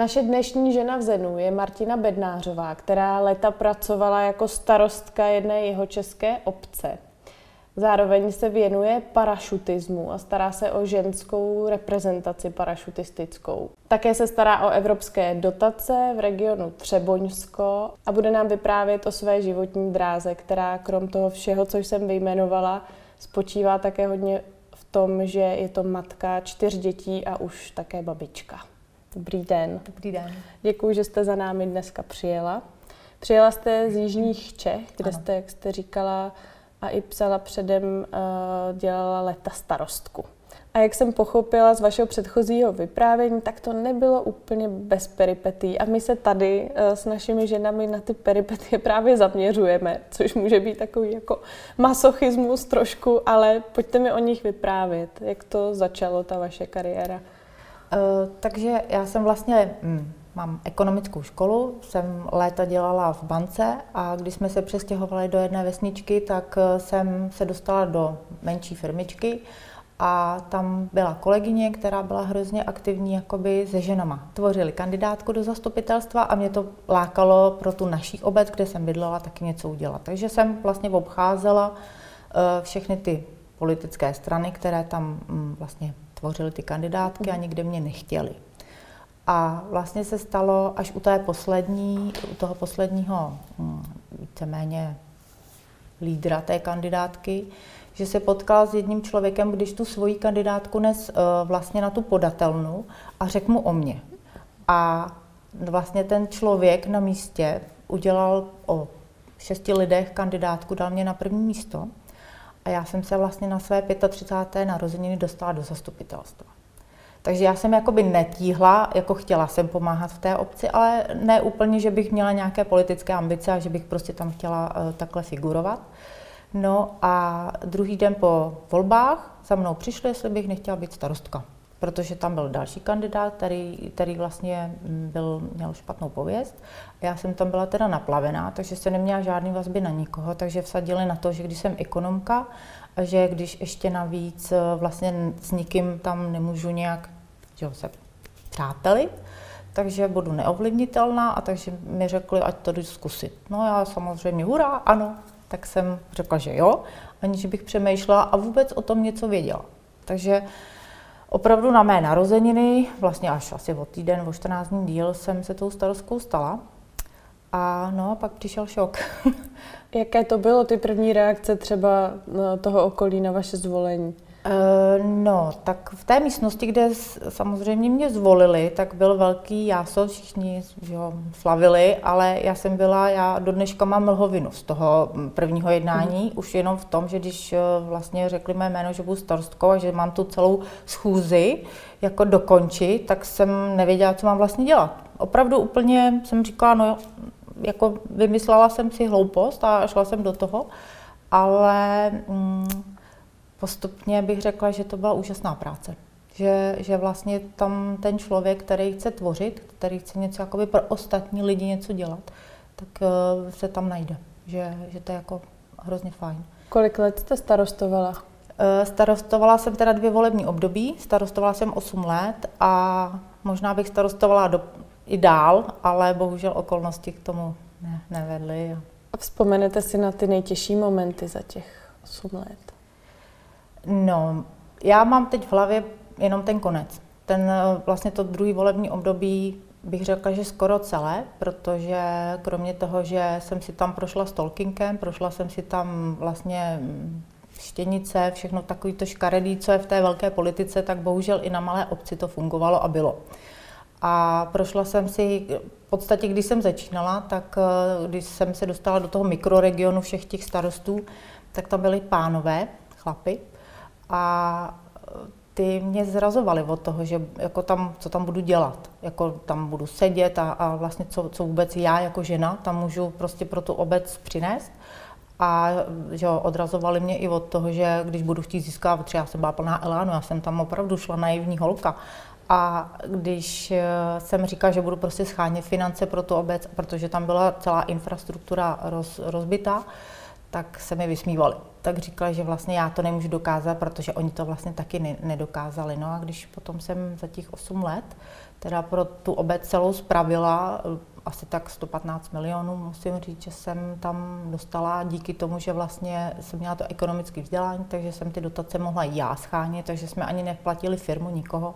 Naše dnešní žena v Zenu je Martina Bednářová, která leta pracovala jako starostka jedné jeho české obce. Zároveň se věnuje parašutismu a stará se o ženskou reprezentaci parašutistickou. Také se stará o evropské dotace v regionu Třeboňsko a bude nám vyprávět o své životní dráze, která krom toho všeho, co jsem vyjmenovala, spočívá také hodně v tom, že je to matka čtyř dětí a už také babička. Dobrý den. Dobrý den. Děkuji, že jste za námi dneska přijela. Přijela jste z Jižních Čech, kde ano. jste, jak jste říkala, a i psala předem, uh, dělala leta starostku. A jak jsem pochopila z vašeho předchozího vyprávění, tak to nebylo úplně bez peripetí. A my se tady uh, s našimi ženami na ty peripetie právě zaměřujeme, což může být takový jako masochismus trošku, ale pojďte mi o nich vyprávět. Jak to začalo, ta vaše kariéra? Uh, takže já jsem vlastně hm, Mám ekonomickou školu, jsem léta dělala v bance a když jsme se přestěhovali do jedné vesničky, tak eh, jsem se dostala do menší firmičky a tam byla kolegyně, která byla hrozně aktivní jakoby se ženama. Tvořili kandidátku do zastupitelstva a mě to lákalo pro tu naší obec, kde jsem bydlela, taky něco udělat. Takže jsem vlastně obcházela eh, všechny ty politické strany, které tam mm, vlastně tvořily ty kandidátky a nikde mě nechtěli. A vlastně se stalo až u té poslední, u toho posledního hm, víceméně lídra té kandidátky, že se potkal s jedním člověkem, když tu svoji kandidátku nes uh, vlastně na tu podatelnu a řekl mu o mě. A vlastně ten člověk na místě udělal o šesti lidech kandidátku, dal mě na první místo a já jsem se vlastně na své 35. narozeniny dostala do zastupitelstva. Takže já jsem jakoby netíhla, jako chtěla jsem pomáhat v té obci, ale ne úplně, že bych měla nějaké politické ambice a že bych prostě tam chtěla uh, takhle figurovat. No a druhý den po volbách za mnou přišli, jestli bych nechtěla být starostka, protože tam byl další kandidát, který, který vlastně byl, měl špatnou pověst. Já jsem tam byla teda naplavená, takže se neměla žádný vazby na nikoho, takže vsadili na to, že když jsem ekonomka, a že když ještě navíc eh, vlastně s nikým tam nemůžu nějak že se přátelit, takže budu neovlivnitelná a takže mi řekli, ať to jdu zkusit. No já samozřejmě, hurá, ano, tak jsem řekla, že jo, aniž bych přemýšlela a vůbec o tom něco věděla. Takže opravdu na mé narozeniny, vlastně až asi o týden, o 14 dní díl, jsem se tou starostkou stala. A no pak přišel šok. Jaké to bylo, ty první reakce třeba toho okolí na vaše zvolení? Eh, no, tak v té místnosti, kde samozřejmě mě zvolili, tak byl velký jáso, všichni jo, slavili, ale já jsem byla, já do dneška mám mlhovinu z toho prvního jednání, mm. už jenom v tom, že když eh, vlastně řekli mé jméno, že budu starostkou a že mám tu celou schůzi jako dokončit, tak jsem nevěděla, co mám vlastně dělat. Opravdu úplně jsem říkala, no jako vymyslela jsem si hloupost a šla jsem do toho, ale mm, postupně bych řekla, že to byla úžasná práce. Že, že vlastně tam ten člověk, který chce tvořit, který chce něco jakoby pro ostatní lidi něco dělat, tak uh, se tam najde. Že, že to je jako hrozně fajn. Kolik let jste starostovala? Uh, starostovala jsem teda dvě volební období, starostovala jsem 8 let a možná bych starostovala do, i dál, ale bohužel okolnosti k tomu ne, nevedly. A vzpomenete si na ty nejtěžší momenty za těch 8 let? No, já mám teď v hlavě jenom ten konec. Ten eh, vlastně to druhý volební období bych řekla, že skoro celé, protože kromě toho, že jsem si tam prošla s Tolkienkem, prošla jsem si tam vlastně mm, štěnice, všechno takový to škaredý, co je v té velké politice, tak bohužel i na malé obci to fungovalo a bylo. A prošla jsem si, v podstatě když jsem začínala, tak eh, když jsem se dostala do toho mikroregionu všech těch starostů, tak tam byly pánové, chlapy, a ty mě zrazovaly od toho, že jako tam, co tam budu dělat. Jako tam budu sedět a, a vlastně co, co vůbec já jako žena tam můžu prostě pro tu obec přinést. A že jo, odrazovali mě i od toho, že když budu chtít získávat, třeba jsem byla plná elánu, já jsem tam opravdu šla naivní holka. A když eh, jsem říkala, že budu prostě schánět finance pro tu obec, protože tam byla celá infrastruktura roz, rozbitá, tak se mi vysmívali. Tak říkala, že vlastně já to nemůžu dokázat, protože oni to vlastně taky ne- nedokázali. No a když potom jsem za těch 8 let teda pro tu obec celou spravila, asi tak 115 milionů, musím říct, že jsem tam dostala díky tomu, že vlastně jsem měla to ekonomické vzdělání, takže jsem ty dotace mohla já schánět, takže jsme ani neplatili firmu nikoho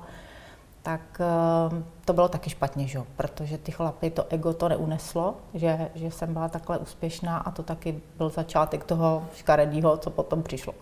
tak eh, to bylo taky špatně, že? protože ty chlapy, to ego to neuneslo, že, že jsem byla takhle úspěšná a to taky byl začátek toho škaredýho, co potom přišlo.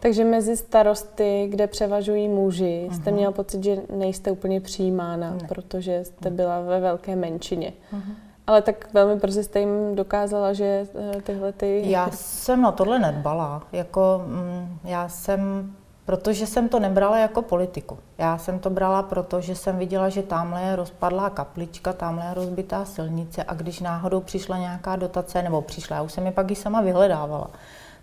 Takže mezi starosty, kde převažují muži, jste uh-huh. měla pocit, že nejste úplně přijímána, ne. protože jste byla ve velké menšině. Uh-huh. Ale tak velmi brzy jste jim dokázala, že eh, tyhle ty... Já jsem na tohle nedbala. Jako, mm, já jsem Protože jsem to nebrala jako politiku. Já jsem to brala proto, že jsem viděla, že tamhle je rozpadlá kaplička, tamhle je rozbitá silnice a když náhodou přišla nějaká dotace, nebo přišla, já už jsem je pak i sama vyhledávala,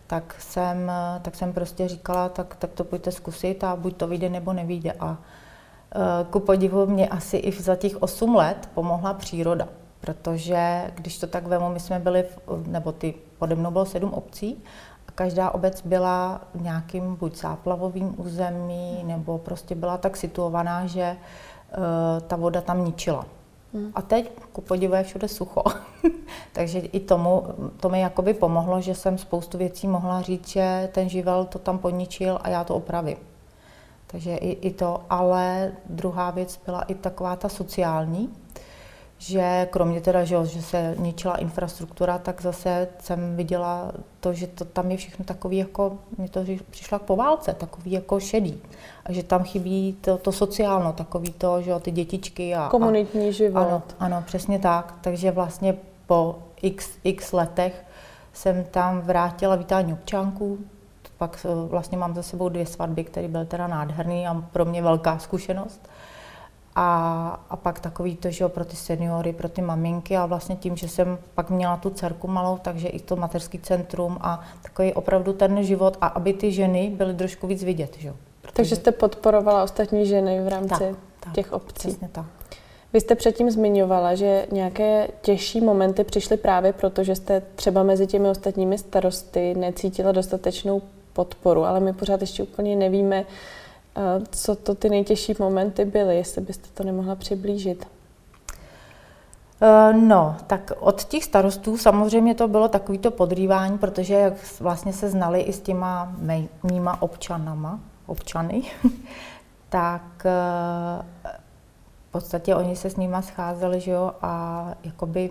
tak jsem, tak jsem prostě říkala, tak, tak to pojďte zkusit a buď to vyjde, nebo nevyjde. A e, ku podivu mě asi i za těch 8 let pomohla příroda, protože když to tak vemu, my jsme byli, v, nebo ty pode mnou bylo sedm obcí každá obec byla v nějakým buď záplavovým území, nebo prostě byla tak situovaná, že uh, ta voda tam ničila. Hmm. A teď, ku podivu, je všude sucho. Takže i tomu, to mi jakoby pomohlo, že jsem spoustu věcí mohla říct, že ten živel to tam poničil a já to opravím. Takže i, i to, ale druhá věc byla i taková ta sociální, že kromě teda, že, že se ničila infrastruktura, tak zase jsem viděla to, že to tam je všechno takový jako, mě to přišlo po válce, takový jako šedý. A že tam chybí to, to sociálno, takový to, že ty dětičky a... Komunitní a, život. Ano, ano, přesně tak. Takže vlastně po x, x letech jsem tam vrátila vítání občánků, pak eh, vlastně mám za sebou dvě svatby, které byly teda nádherný a pro mě velká zkušenost. A, a pak takový to, že jo, pro ty seniory, pro ty maminky a vlastně tím, že jsem pak měla tu dcerku malou, takže i to mateřský centrum a takový opravdu ten život a aby ty ženy byly trošku víc vidět, že jo. Protože... Takže jste podporovala ostatní ženy v rámci tak, tak, těch obcí. Přesně tak. Vy jste předtím zmiňovala, že nějaké těžší momenty přišly právě proto, že jste třeba mezi těmi ostatními starosty necítila dostatečnou podporu, ale my pořád ještě úplně nevíme, co to ty nejtěžší momenty byly, jestli byste to nemohla přiblížit? Eh, no, tak od těch starostů samozřejmě to bylo takovýto podrývání, protože jak vlastně se znali i s těma mýma občanama, občany, tak eh, v podstatě oni se s nima scházeli, že jo, a jakoby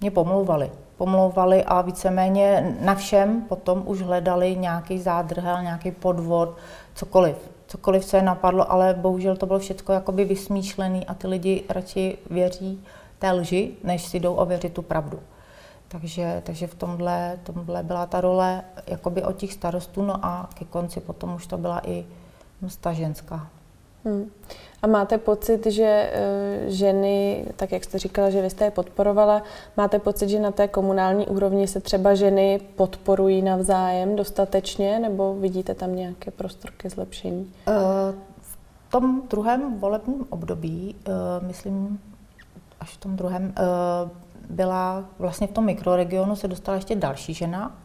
mě pomlouvali. Pomlouvali a víceméně na všem potom už hledali nějaký zádrhel, nějaký podvod, cokoliv cokoliv, co je napadlo, ale bohužel to bylo všechno jakoby vysmýšlený a ty lidi radši věří té lži, než si jdou ověřit tu pravdu. Takže, takže v tomhle, tomhle byla ta role jakoby od těch starostů, no a ke konci potom už to byla i ta ženská. Hmm. A máte pocit, že eh, ženy, tak jak jste říkala, že vy jste je podporovala, máte pocit, že na té komunální úrovni se třeba ženy podporují navzájem dostatečně, nebo vidíte tam nějaké prostor ke zlepšení? Eh, v tom druhém volebním období, eh, myslím, až v tom druhém, byla vlastně v tom mikroregionu se dostala ještě další žena,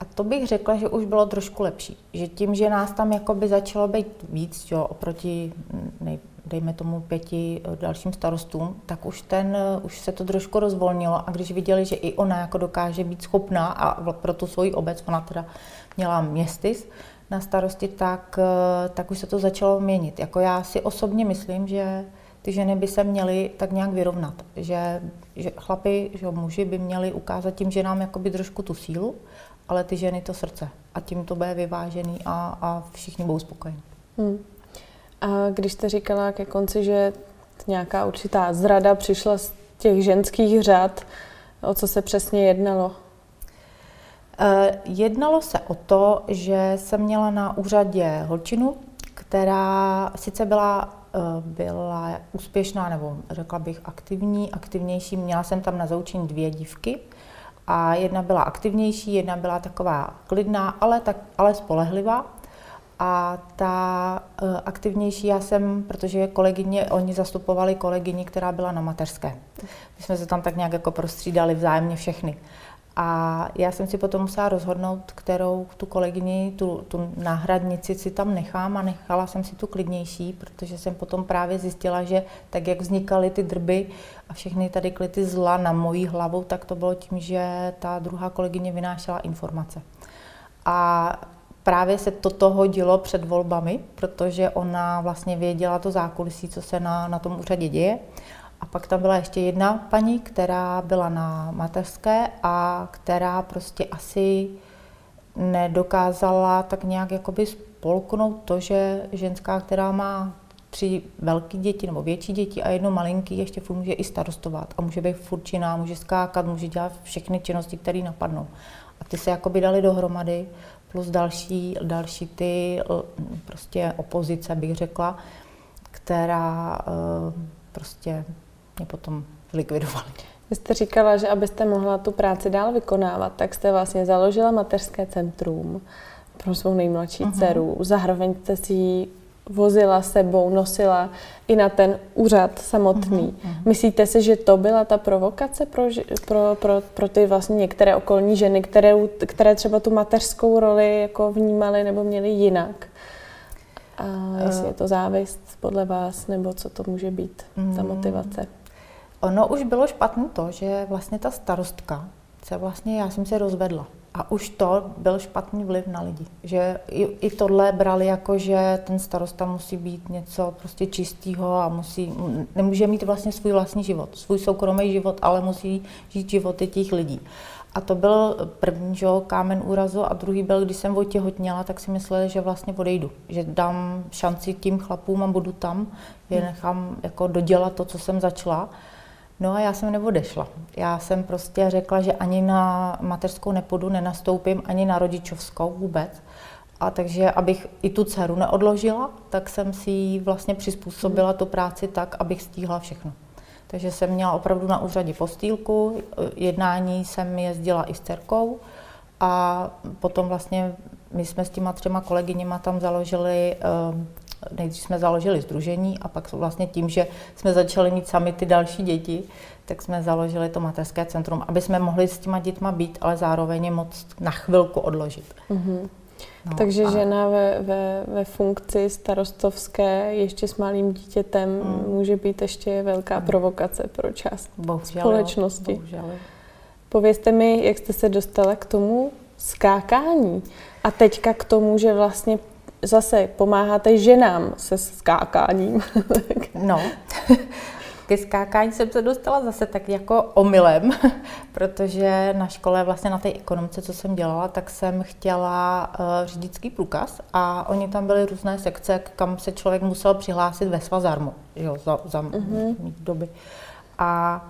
a to bych řekla, že už bylo trošku lepší. Že tím, že nás tam jakoby začalo být víc, jo, oproti nej, dejme tomu pěti eh, dalším starostům, tak už, ten, eh, už se to trošku rozvolnilo a když viděli, že i ona jako dokáže být schopná a pro tu svoji obec, ona teda měla městys na starosti, tak, eh, tak už se to začalo měnit. Jako já si osobně myslím, že ty ženy by se měly tak nějak vyrovnat, že, že chlapi, že muži by měli ukázat tím ženám jakoby trošku tu sílu, ale ty ženy to srdce. A tím to bude vyvážený a, a všichni budou spokojení. Hmm. A když jste říkala ke konci, že nějaká určitá zrada přišla z těch ženských řad, o co se přesně jednalo? Eh, jednalo se o to, že jsem měla na úřadě holčinu, která sice byla, eh, byla úspěšná, nebo řekla bych aktivní, aktivnější. Měla jsem tam na zaučení dvě dívky a jedna byla aktivnější, jedna byla taková klidná, ale, tak, ale spolehlivá. A ta uh, aktivnější já jsem, protože kolegyně, oni zastupovali kolegyni, která byla na mateřské. My jsme se tam tak nějak jako prostřídali vzájemně všechny. A já jsem si potom musela rozhodnout, kterou tu kolegyni, tu, tu náhradnici si tam nechám a nechala jsem si tu klidnější, protože jsem potom právě zjistila, že tak, jak vznikaly ty drby a všechny tady klity zla na mojí hlavu, tak to bylo tím, že ta druhá kolegyně vynášela informace. A právě se toto hodilo před volbami, protože ona vlastně věděla to zákulisí, co se na, na tom úřadě děje. A pak tam byla ještě jedna paní, která byla na mateřské a která prostě asi nedokázala tak nějak jakoby spolknout to, že ženská, která má tři velké děti nebo větší děti a jedno malinký, ještě furt může i starostovat a může být furt činná, může skákat, může dělat všechny činnosti, které napadnou. A ty se jakoby dali dohromady, plus další, další ty prostě opozice, bych řekla, která prostě mě potom likvidovali. Vy jste říkala, že abyste mohla tu práci dál vykonávat, tak jste vlastně založila mateřské centrum pro svou nejmladší uh-huh. dceru. Zároveň jste si ji vozila sebou, nosila i na ten úřad samotný. Uh-huh. Myslíte si, že to byla ta provokace pro, pro, pro, pro ty vlastně některé okolní ženy, které, které třeba tu mateřskou roli jako vnímaly nebo měly jinak? A jestli je to závist podle vás, nebo co to může být, ta mm. motivace? Ono už bylo špatné to, že vlastně ta starostka se vlastně, já jsem se rozvedla. A už to byl špatný vliv na lidi. Že i, i tohle brali jako, že ten starosta musí být něco prostě čistého a musí, nemůže mít vlastně svůj vlastní život, svůj soukromý život, ale musí žít životy těch lidí. A to byl první že, kámen úrazu a druhý byl, když jsem otěhotněla, tak si mysleli, že vlastně odejdu. Že dám šanci tím chlapům a budu tam, je nechám jako dodělat to, co jsem začala. No a já jsem neodešla. Já jsem prostě řekla, že ani na mateřskou nepůjdu, nenastoupím, ani na rodičovskou vůbec. A takže, abych i tu dceru neodložila, tak jsem si vlastně přizpůsobila tu práci tak, abych stíhla všechno. Takže jsem měla opravdu na úřadě postýlku, jednání jsem jezdila i s dcerkou a potom vlastně my jsme s těma třema kolegyněma tam založili eh, nejdřív jsme založili združení a pak vlastně tím, že jsme začali mít sami ty další děti, tak jsme založili to mateřské centrum, aby jsme mohli s těma dětma být, ale zároveň je moc na chvilku odložit. Mm-hmm. No, Takže a... žena ve, ve, ve funkci starostovské ještě s malým dítětem mm. může být ještě velká mm. provokace pro část bohužel, společnosti. Bohužel. Povězte mi, jak jste se dostala k tomu skákání a teďka k tomu, že vlastně zase pomáháte ženám se skákáním. no, ke skákání jsem se dostala zase tak jako omylem, protože na škole, vlastně na té ekonomce, co jsem dělala, tak jsem chtěla uh, řidičský průkaz a oni tam byly různé sekce, kam se člověk musel přihlásit ve svazarmu, jo, za, za mm-hmm. doby. A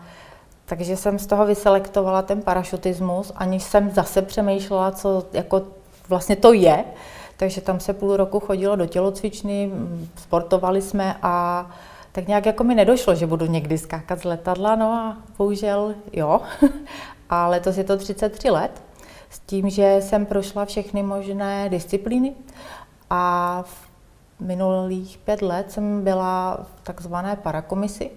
takže jsem z toho vyselektovala ten parašutismus, aniž jsem zase přemýšlela, co jako vlastně to je. Takže tam se půl roku chodilo do tělocvičny, sportovali jsme a tak nějak jako mi nedošlo, že budu někdy skákat z letadla, no a bohužel jo. a letos je to 33 let, s tím, že jsem prošla všechny možné disciplíny a v minulých pět let jsem byla v takzvané parakomisi,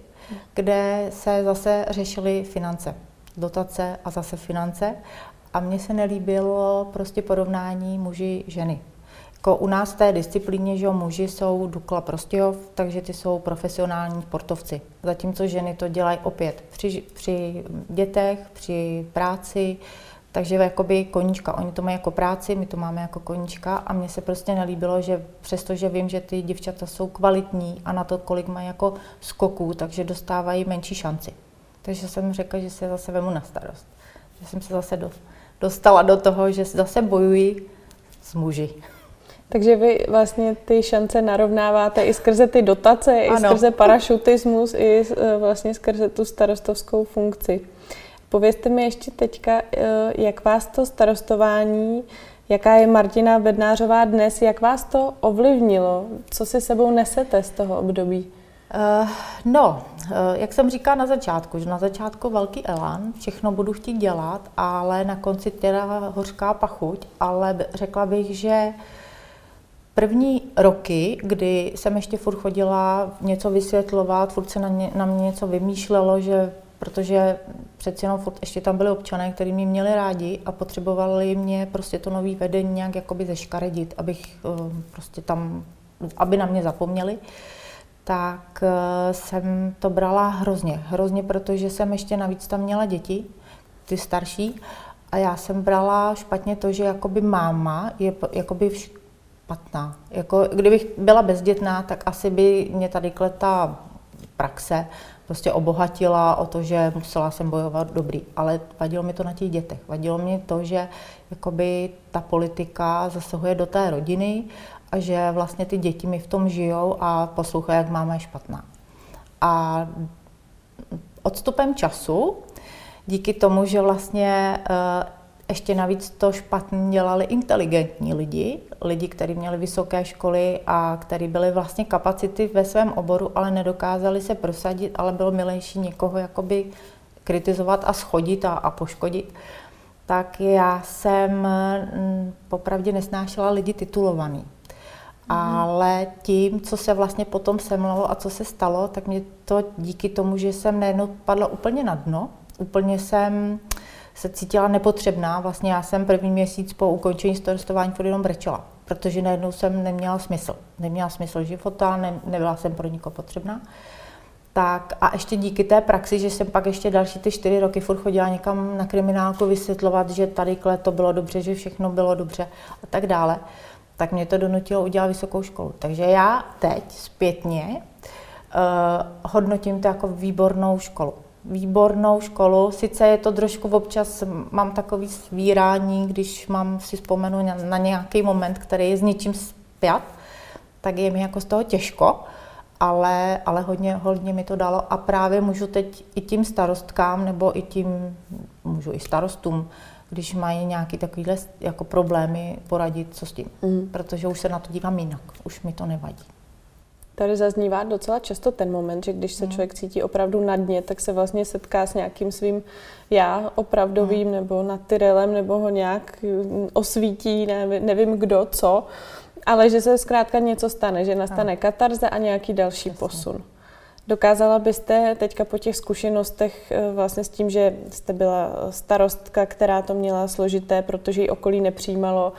kde se zase řešily finance, dotace a zase finance. A mně se nelíbilo prostě porovnání muži ženy. Jako u nás v té disciplíně, že muži jsou Dukla Prostějov, takže ty jsou profesionální sportovci. Zatímco ženy to dělají opět při, při dětech, při práci, takže jakoby koníčka. Oni to mají jako práci, my to máme jako koníčka a mně se prostě nelíbilo, že přestože vím, že ty děvčata jsou kvalitní a na to, kolik mají jako skoků, takže dostávají menší šanci. Takže jsem řekla, že se zase vemu na starost. Že jsem se zase dostala do toho, že zase bojuji s muži. Takže vy vlastně ty šance narovnáváte i skrze ty dotace, ano. i skrze parašutismus, i e, vlastně skrze tu starostovskou funkci. Povězte mi ještě teďka, e, jak vás to starostování, jaká je Martina Bednářová dnes, jak vás to ovlivnilo? Co si sebou nesete z toho období? Uh, no, uh, jak jsem říkala na začátku, že na začátku velký elán, všechno budu chtít dělat, ale na konci teda hořká pachuť, ale řekla bych, že uh, První roky, kdy jsem ještě furt chodila něco vysvětlovat, furt se na, ně, na mě něco vymýšlelo, že protože přeci jenom furt ještě tam byli občané, kteří mě měli rádi a potřebovali mě prostě to nový vedení nějak jakoby zeškaredit, abych uh, prostě tam, aby na mě zapomněli tak uh, jsem to brala hrozně. Hrozně, protože jsem ještě navíc tam měla děti, ty starší, a já jsem brala špatně to, že jakoby máma je jakoby špatná. Jako, kdybych byla bezdětná, tak asi by mě tady kleta praxe prostě obohatila o to, že musela jsem bojovat dobrý. Ale vadilo mi to na těch dětech. Vadilo mi to, že jakoby ta politika zasahuje do té rodiny a že vlastně ty děti mi v tom žijou a poslouchají, jak máma je špatná. A odstupem času, díky tomu, že vlastně eh, ještě navíc to špatně dělali inteligentní lidi, lidi, kteří měli vysoké školy a kteří byli vlastně kapacity ve svém oboru, ale nedokázali se prosadit, ale bylo milejší někoho jakoby kritizovat a schodit a, a poškodit, tak já jsem mm, popravdě nesnášela lidi titulovaný. Mm. Ale tím, co se vlastně potom semlalo a co se stalo, tak mě to díky tomu, že jsem najednou padla úplně na dno, úplně jsem se cítila nepotřebná. Vlastně já jsem první měsíc po ukončení starostování furt jenom brečela, protože najednou jsem neměla smysl. Neměla smysl života, ne, nebyla jsem pro nikoho potřebná. Tak a ještě díky té praxi, že jsem pak ještě další ty čtyři roky furt chodila někam na kriminálku vysvětlovat, že tady to bylo dobře, že všechno bylo dobře a tak dále, tak mě to donutilo udělat vysokou školu. Takže já teď zpětně uh, hodnotím to jako výbornou školu výbornou školu. Sice je to trošku občas, mám takový svírání, když mám si vzpomenu na, na nějaký moment, který je s něčím zpět, tak je mi jako z toho těžko, ale, ale hodně, hodně mi to dalo a právě můžu teď i tím starostkám nebo i tím, můžu i starostům, když mají nějaké takovéhle jako problémy, poradit, co s tím. Mm. Protože už se na to dívám jinak, už mi to nevadí. Tady zaznívá docela často ten moment, že když se hmm. člověk cítí opravdu na dně, tak se vlastně setká s nějakým svým já opravdovým hmm. nebo natyrelem, nebo ho nějak osvítí, nevím, nevím kdo, co, ale že se zkrátka něco stane, že nastane katarze a nějaký další Jasně. posun. Dokázala byste teďka po těch zkušenostech eh, vlastně s tím, že jste byla starostka, která to měla složité, protože ji okolí nepřijímalo,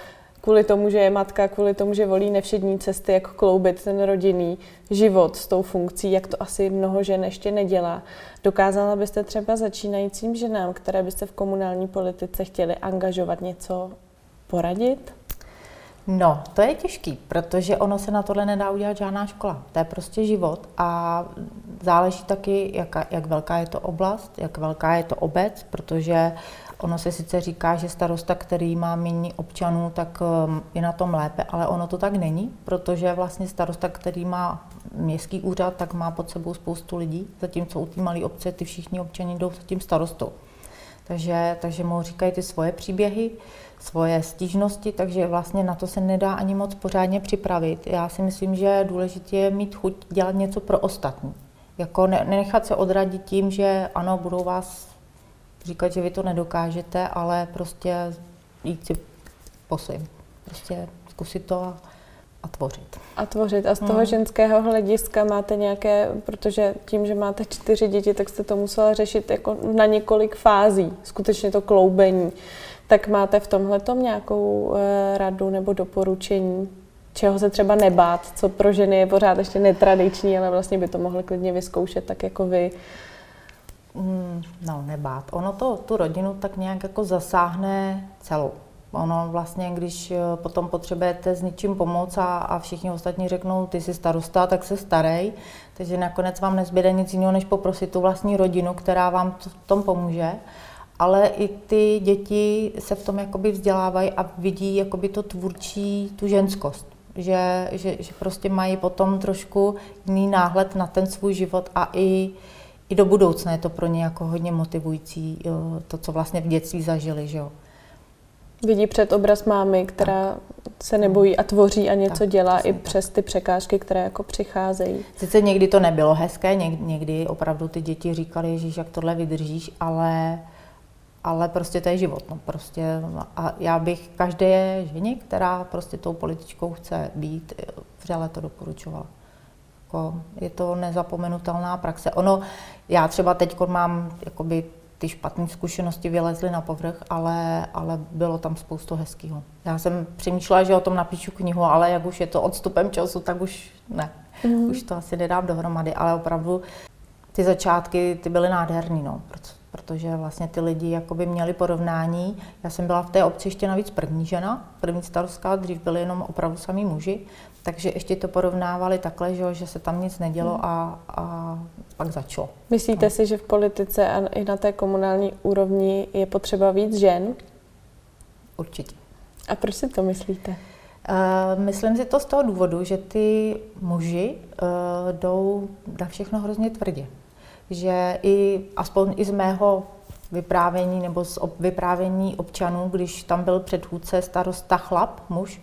kvůli tomu, že je matka, kvůli tomu, že volí nevšední cesty, jak kloubit ten rodinný život s tou funkcí, jak to asi mnoho žen ještě nedělá. Dokázala byste třeba začínajícím ženám, které byste v komunální politice chtěli angažovat něco poradit? No, to je těžký, protože ono se na tohle nedá udělat žádná škola. To je prostě život a záleží taky, jak, jak velká je to oblast, jak velká je to obec, protože Ono se sice říká, že starosta, který má méně občanů, tak um, je na tom lépe, ale ono to tak není, protože vlastně starosta, který má městský úřad, tak má pod sebou spoustu lidí, zatímco u té malé obce ty všichni občani jdou za tím starostou. Takže, takže mu říkají ty svoje příběhy, svoje stížnosti, takže vlastně na to se nedá ani moc pořádně připravit. Já si myslím, že důležité je mít chuť dělat něco pro ostatní. Jako ne, nenechat se odradit tím, že ano, budou vás říkat, že vy to nedokážete, ale prostě jít si po svým. Prostě zkusit to a, a tvořit. A tvořit. A z toho hmm. ženského hlediska máte nějaké, protože tím, že máte čtyři děti, tak jste to musela řešit jako na několik fází, skutečně to kloubení. Tak máte v tomhle nějakou e, radu nebo doporučení, čeho se třeba nebát, co pro ženy je pořád ještě netradiční, ale vlastně by to mohly klidně vyzkoušet tak jako vy. Mm, no, nebát. Ono to tu rodinu tak nějak jako zasáhne celou. Ono vlastně, když eh, potom potřebujete s něčím pomoct a, a všichni ostatní řeknou, ty jsi starosta, tak se starej. Takže nakonec vám nezbyde nic jiného, než poprosit tu vlastní rodinu, která vám v tom pomůže. Ale i ty děti se v tom jakoby vzdělávají a vidí jakoby to tvůrčí, tu ženskost. Že, že, že prostě mají potom trošku jiný náhled na ten svůj život a i i do budoucna je to pro ně jako hodně motivující, to, co vlastně v dětství zažili, že jo. Vidí před obraz mámy, která tak. se nebojí a tvoří a něco tak, dělá i tak. přes ty překážky, které jako přicházejí. Sice někdy to nebylo hezké, někdy opravdu ty děti říkali, že jak tohle vydržíš, ale, ale prostě to je život. No, prostě, a já bych každé ženě, která prostě tou političkou chce být, vřele to doporučovala. Jako je to nezapomenutelná praxe. Ono, já třeba teď mám jakoby ty špatné zkušenosti vylezly na povrch, ale, ale bylo tam spoustu hezkého. Já jsem přemýšlela, že o tom napíšu knihu, ale jak už je to odstupem času, tak už ne. Mm. Už to asi nedám dohromady, ale opravdu ty začátky ty byly nádherný, no, protože vlastně ty lidi jakoby měli porovnání. Já jsem byla v té obci ještě navíc první žena, první starostka, dřív byli jenom opravdu samý muži, takže ještě to porovnávali takhle, že, že se tam nic nedělo hmm. a, a pak začalo. Myslíte no. si, že v politice a i na té komunální úrovni je potřeba víc žen? Určitě. A proč si to myslíte? Uh, myslím si to z toho důvodu, že ty muži uh, jdou na všechno hrozně tvrdě že i aspoň i z mého vyprávění nebo z ob, vyprávění občanů, když tam byl předchůdce starosta chlap, muž,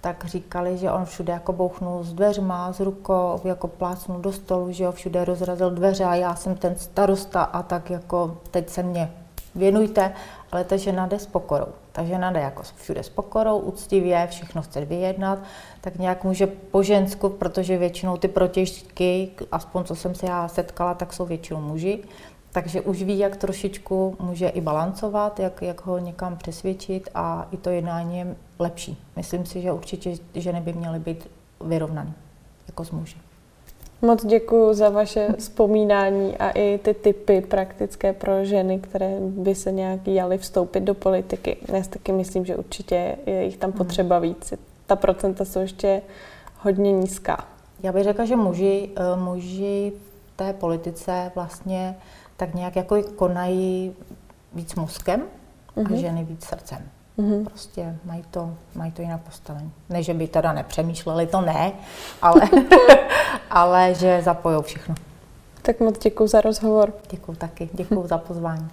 tak říkali, že on všude jako bouchnul s dveřma, s rukou, jako plácnul do stolu, že ho všude rozrazil dveře a já jsem ten starosta a tak jako teď se mě věnujte, ale ta žena jde s pokorou. Ta žena jde jako všude s pokorou, úctivě, všechno chce vyjednat, tak nějak může po žensku, protože většinou ty protěžky, aspoň co jsem se já setkala, tak jsou většinou muži, takže už ví, jak trošičku může i balancovat, jak, jak ho někam přesvědčit a i to jednání je lepší. Myslím si, že určitě ženy by měly být vyrovnané jako s muži. Moc děkuji za vaše vzpomínání a i ty typy praktické pro ženy, které by se nějak jali vstoupit do politiky. Já si taky myslím, že určitě je jich tam hmm. potřeba víc. Ta procenta jsou ještě hodně nízká. Já bych řekla, že muži, eh, muži v té politice vlastně tak nějak jako konají víc mozkem mm-hmm. a mhm. ženy víc srdcem. Mm-hmm. Prostě mají to, mají to jinak postavení. Ne, že by teda nepřemýšleli, to ne, ale, ale že zapojou všechno. Tak moc děkuji za rozhovor. Děkuji taky, děkuji za pozvání.